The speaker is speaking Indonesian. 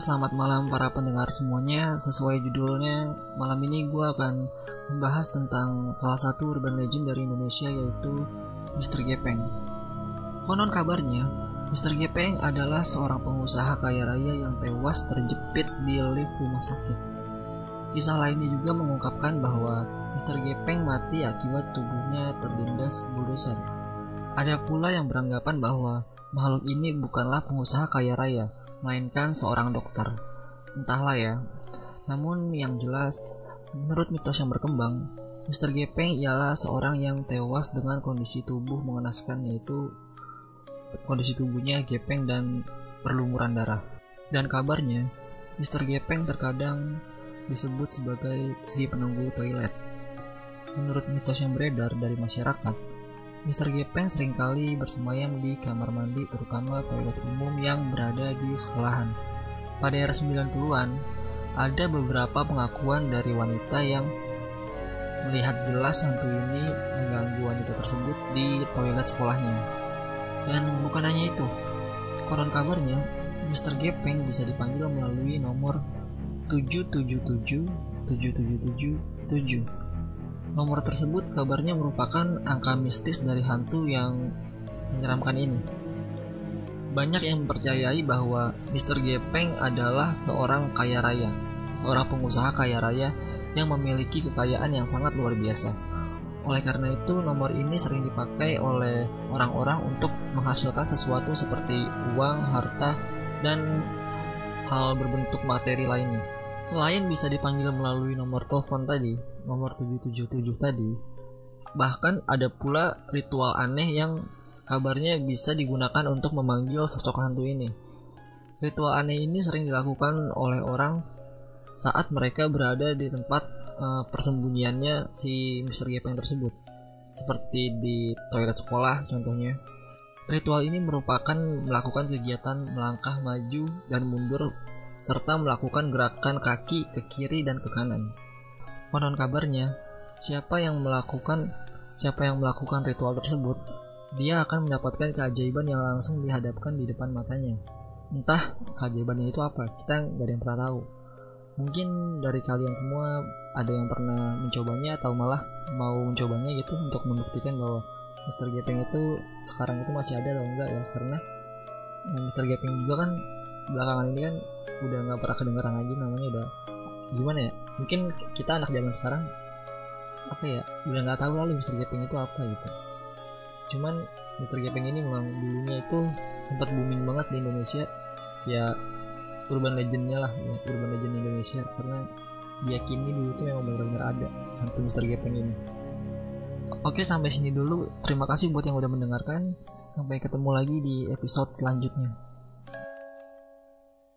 selamat malam para pendengar semuanya. Sesuai judulnya, malam ini gue akan membahas tentang salah satu urban legend dari Indonesia yaitu Mr. Gepeng. Konon kabarnya, Mr. Gepeng adalah seorang pengusaha kaya raya yang tewas terjepit di lift rumah sakit. Kisah lainnya juga mengungkapkan bahwa Mr. Gepeng mati akibat tubuhnya terlindas bulldozer. Ada pula yang beranggapan bahwa makhluk ini bukanlah pengusaha kaya raya, melainkan seorang dokter. Entahlah ya. Namun yang jelas, menurut mitos yang berkembang, Mr. Gepeng ialah seorang yang tewas dengan kondisi tubuh mengenaskan yaitu kondisi tubuhnya gepeng dan berlumuran darah. Dan kabarnya, Mr. Gepeng terkadang disebut sebagai si penunggu toilet. Menurut mitos yang beredar dari masyarakat, Mr. Gepeng sering kali bersemayam di kamar mandi terutama toilet umum yang berada di sekolahan. Pada era 90-an, ada beberapa pengakuan dari wanita yang melihat jelas hantu ini mengganggu wanita tersebut di toilet sekolahnya. Dan bukan hanya itu, konon kabarnya Mr. Gepeng bisa dipanggil melalui nomor 777 7777 Nomor tersebut kabarnya merupakan angka mistis dari hantu yang menyeramkan ini. Banyak yang mempercayai bahwa Mr. Gepeng adalah seorang kaya raya, seorang pengusaha kaya raya yang memiliki kekayaan yang sangat luar biasa. Oleh karena itu, nomor ini sering dipakai oleh orang-orang untuk menghasilkan sesuatu seperti uang, harta, dan hal berbentuk materi lainnya. Selain bisa dipanggil melalui nomor telepon tadi, nomor 777 tadi, bahkan ada pula ritual aneh yang kabarnya bisa digunakan untuk memanggil sosok hantu ini. Ritual aneh ini sering dilakukan oleh orang saat mereka berada di tempat uh, persembunyiannya si Mr. Gepeng tersebut. Seperti di toilet sekolah contohnya. Ritual ini merupakan melakukan kegiatan melangkah maju dan mundur serta melakukan gerakan kaki ke kiri dan ke kanan. Konon kabarnya, siapa yang melakukan siapa yang melakukan ritual tersebut, dia akan mendapatkan keajaiban yang langsung dihadapkan di depan matanya. Entah keajaibannya itu apa, kita nggak ada yang pernah tahu. Mungkin dari kalian semua ada yang pernah mencobanya atau malah mau mencobanya gitu untuk membuktikan bahwa Mr. Gepeng itu sekarang itu masih ada atau enggak ya karena Mr. Gepeng juga kan belakangan ini kan udah nggak pernah kedengeran lagi namanya udah gimana ya mungkin kita anak zaman sekarang apa ya udah nggak tahu lalu Mr. Gepeng itu apa gitu cuman Mr. Gepeng ini memang dulunya itu sempat booming banget di Indonesia ya urban legendnya lah ya, urban legend Indonesia karena diyakini dulu tuh memang benar-benar ada hantu Mr. Gepeng ini Oke sampai sini dulu terima kasih buat yang udah mendengarkan sampai ketemu lagi di episode selanjutnya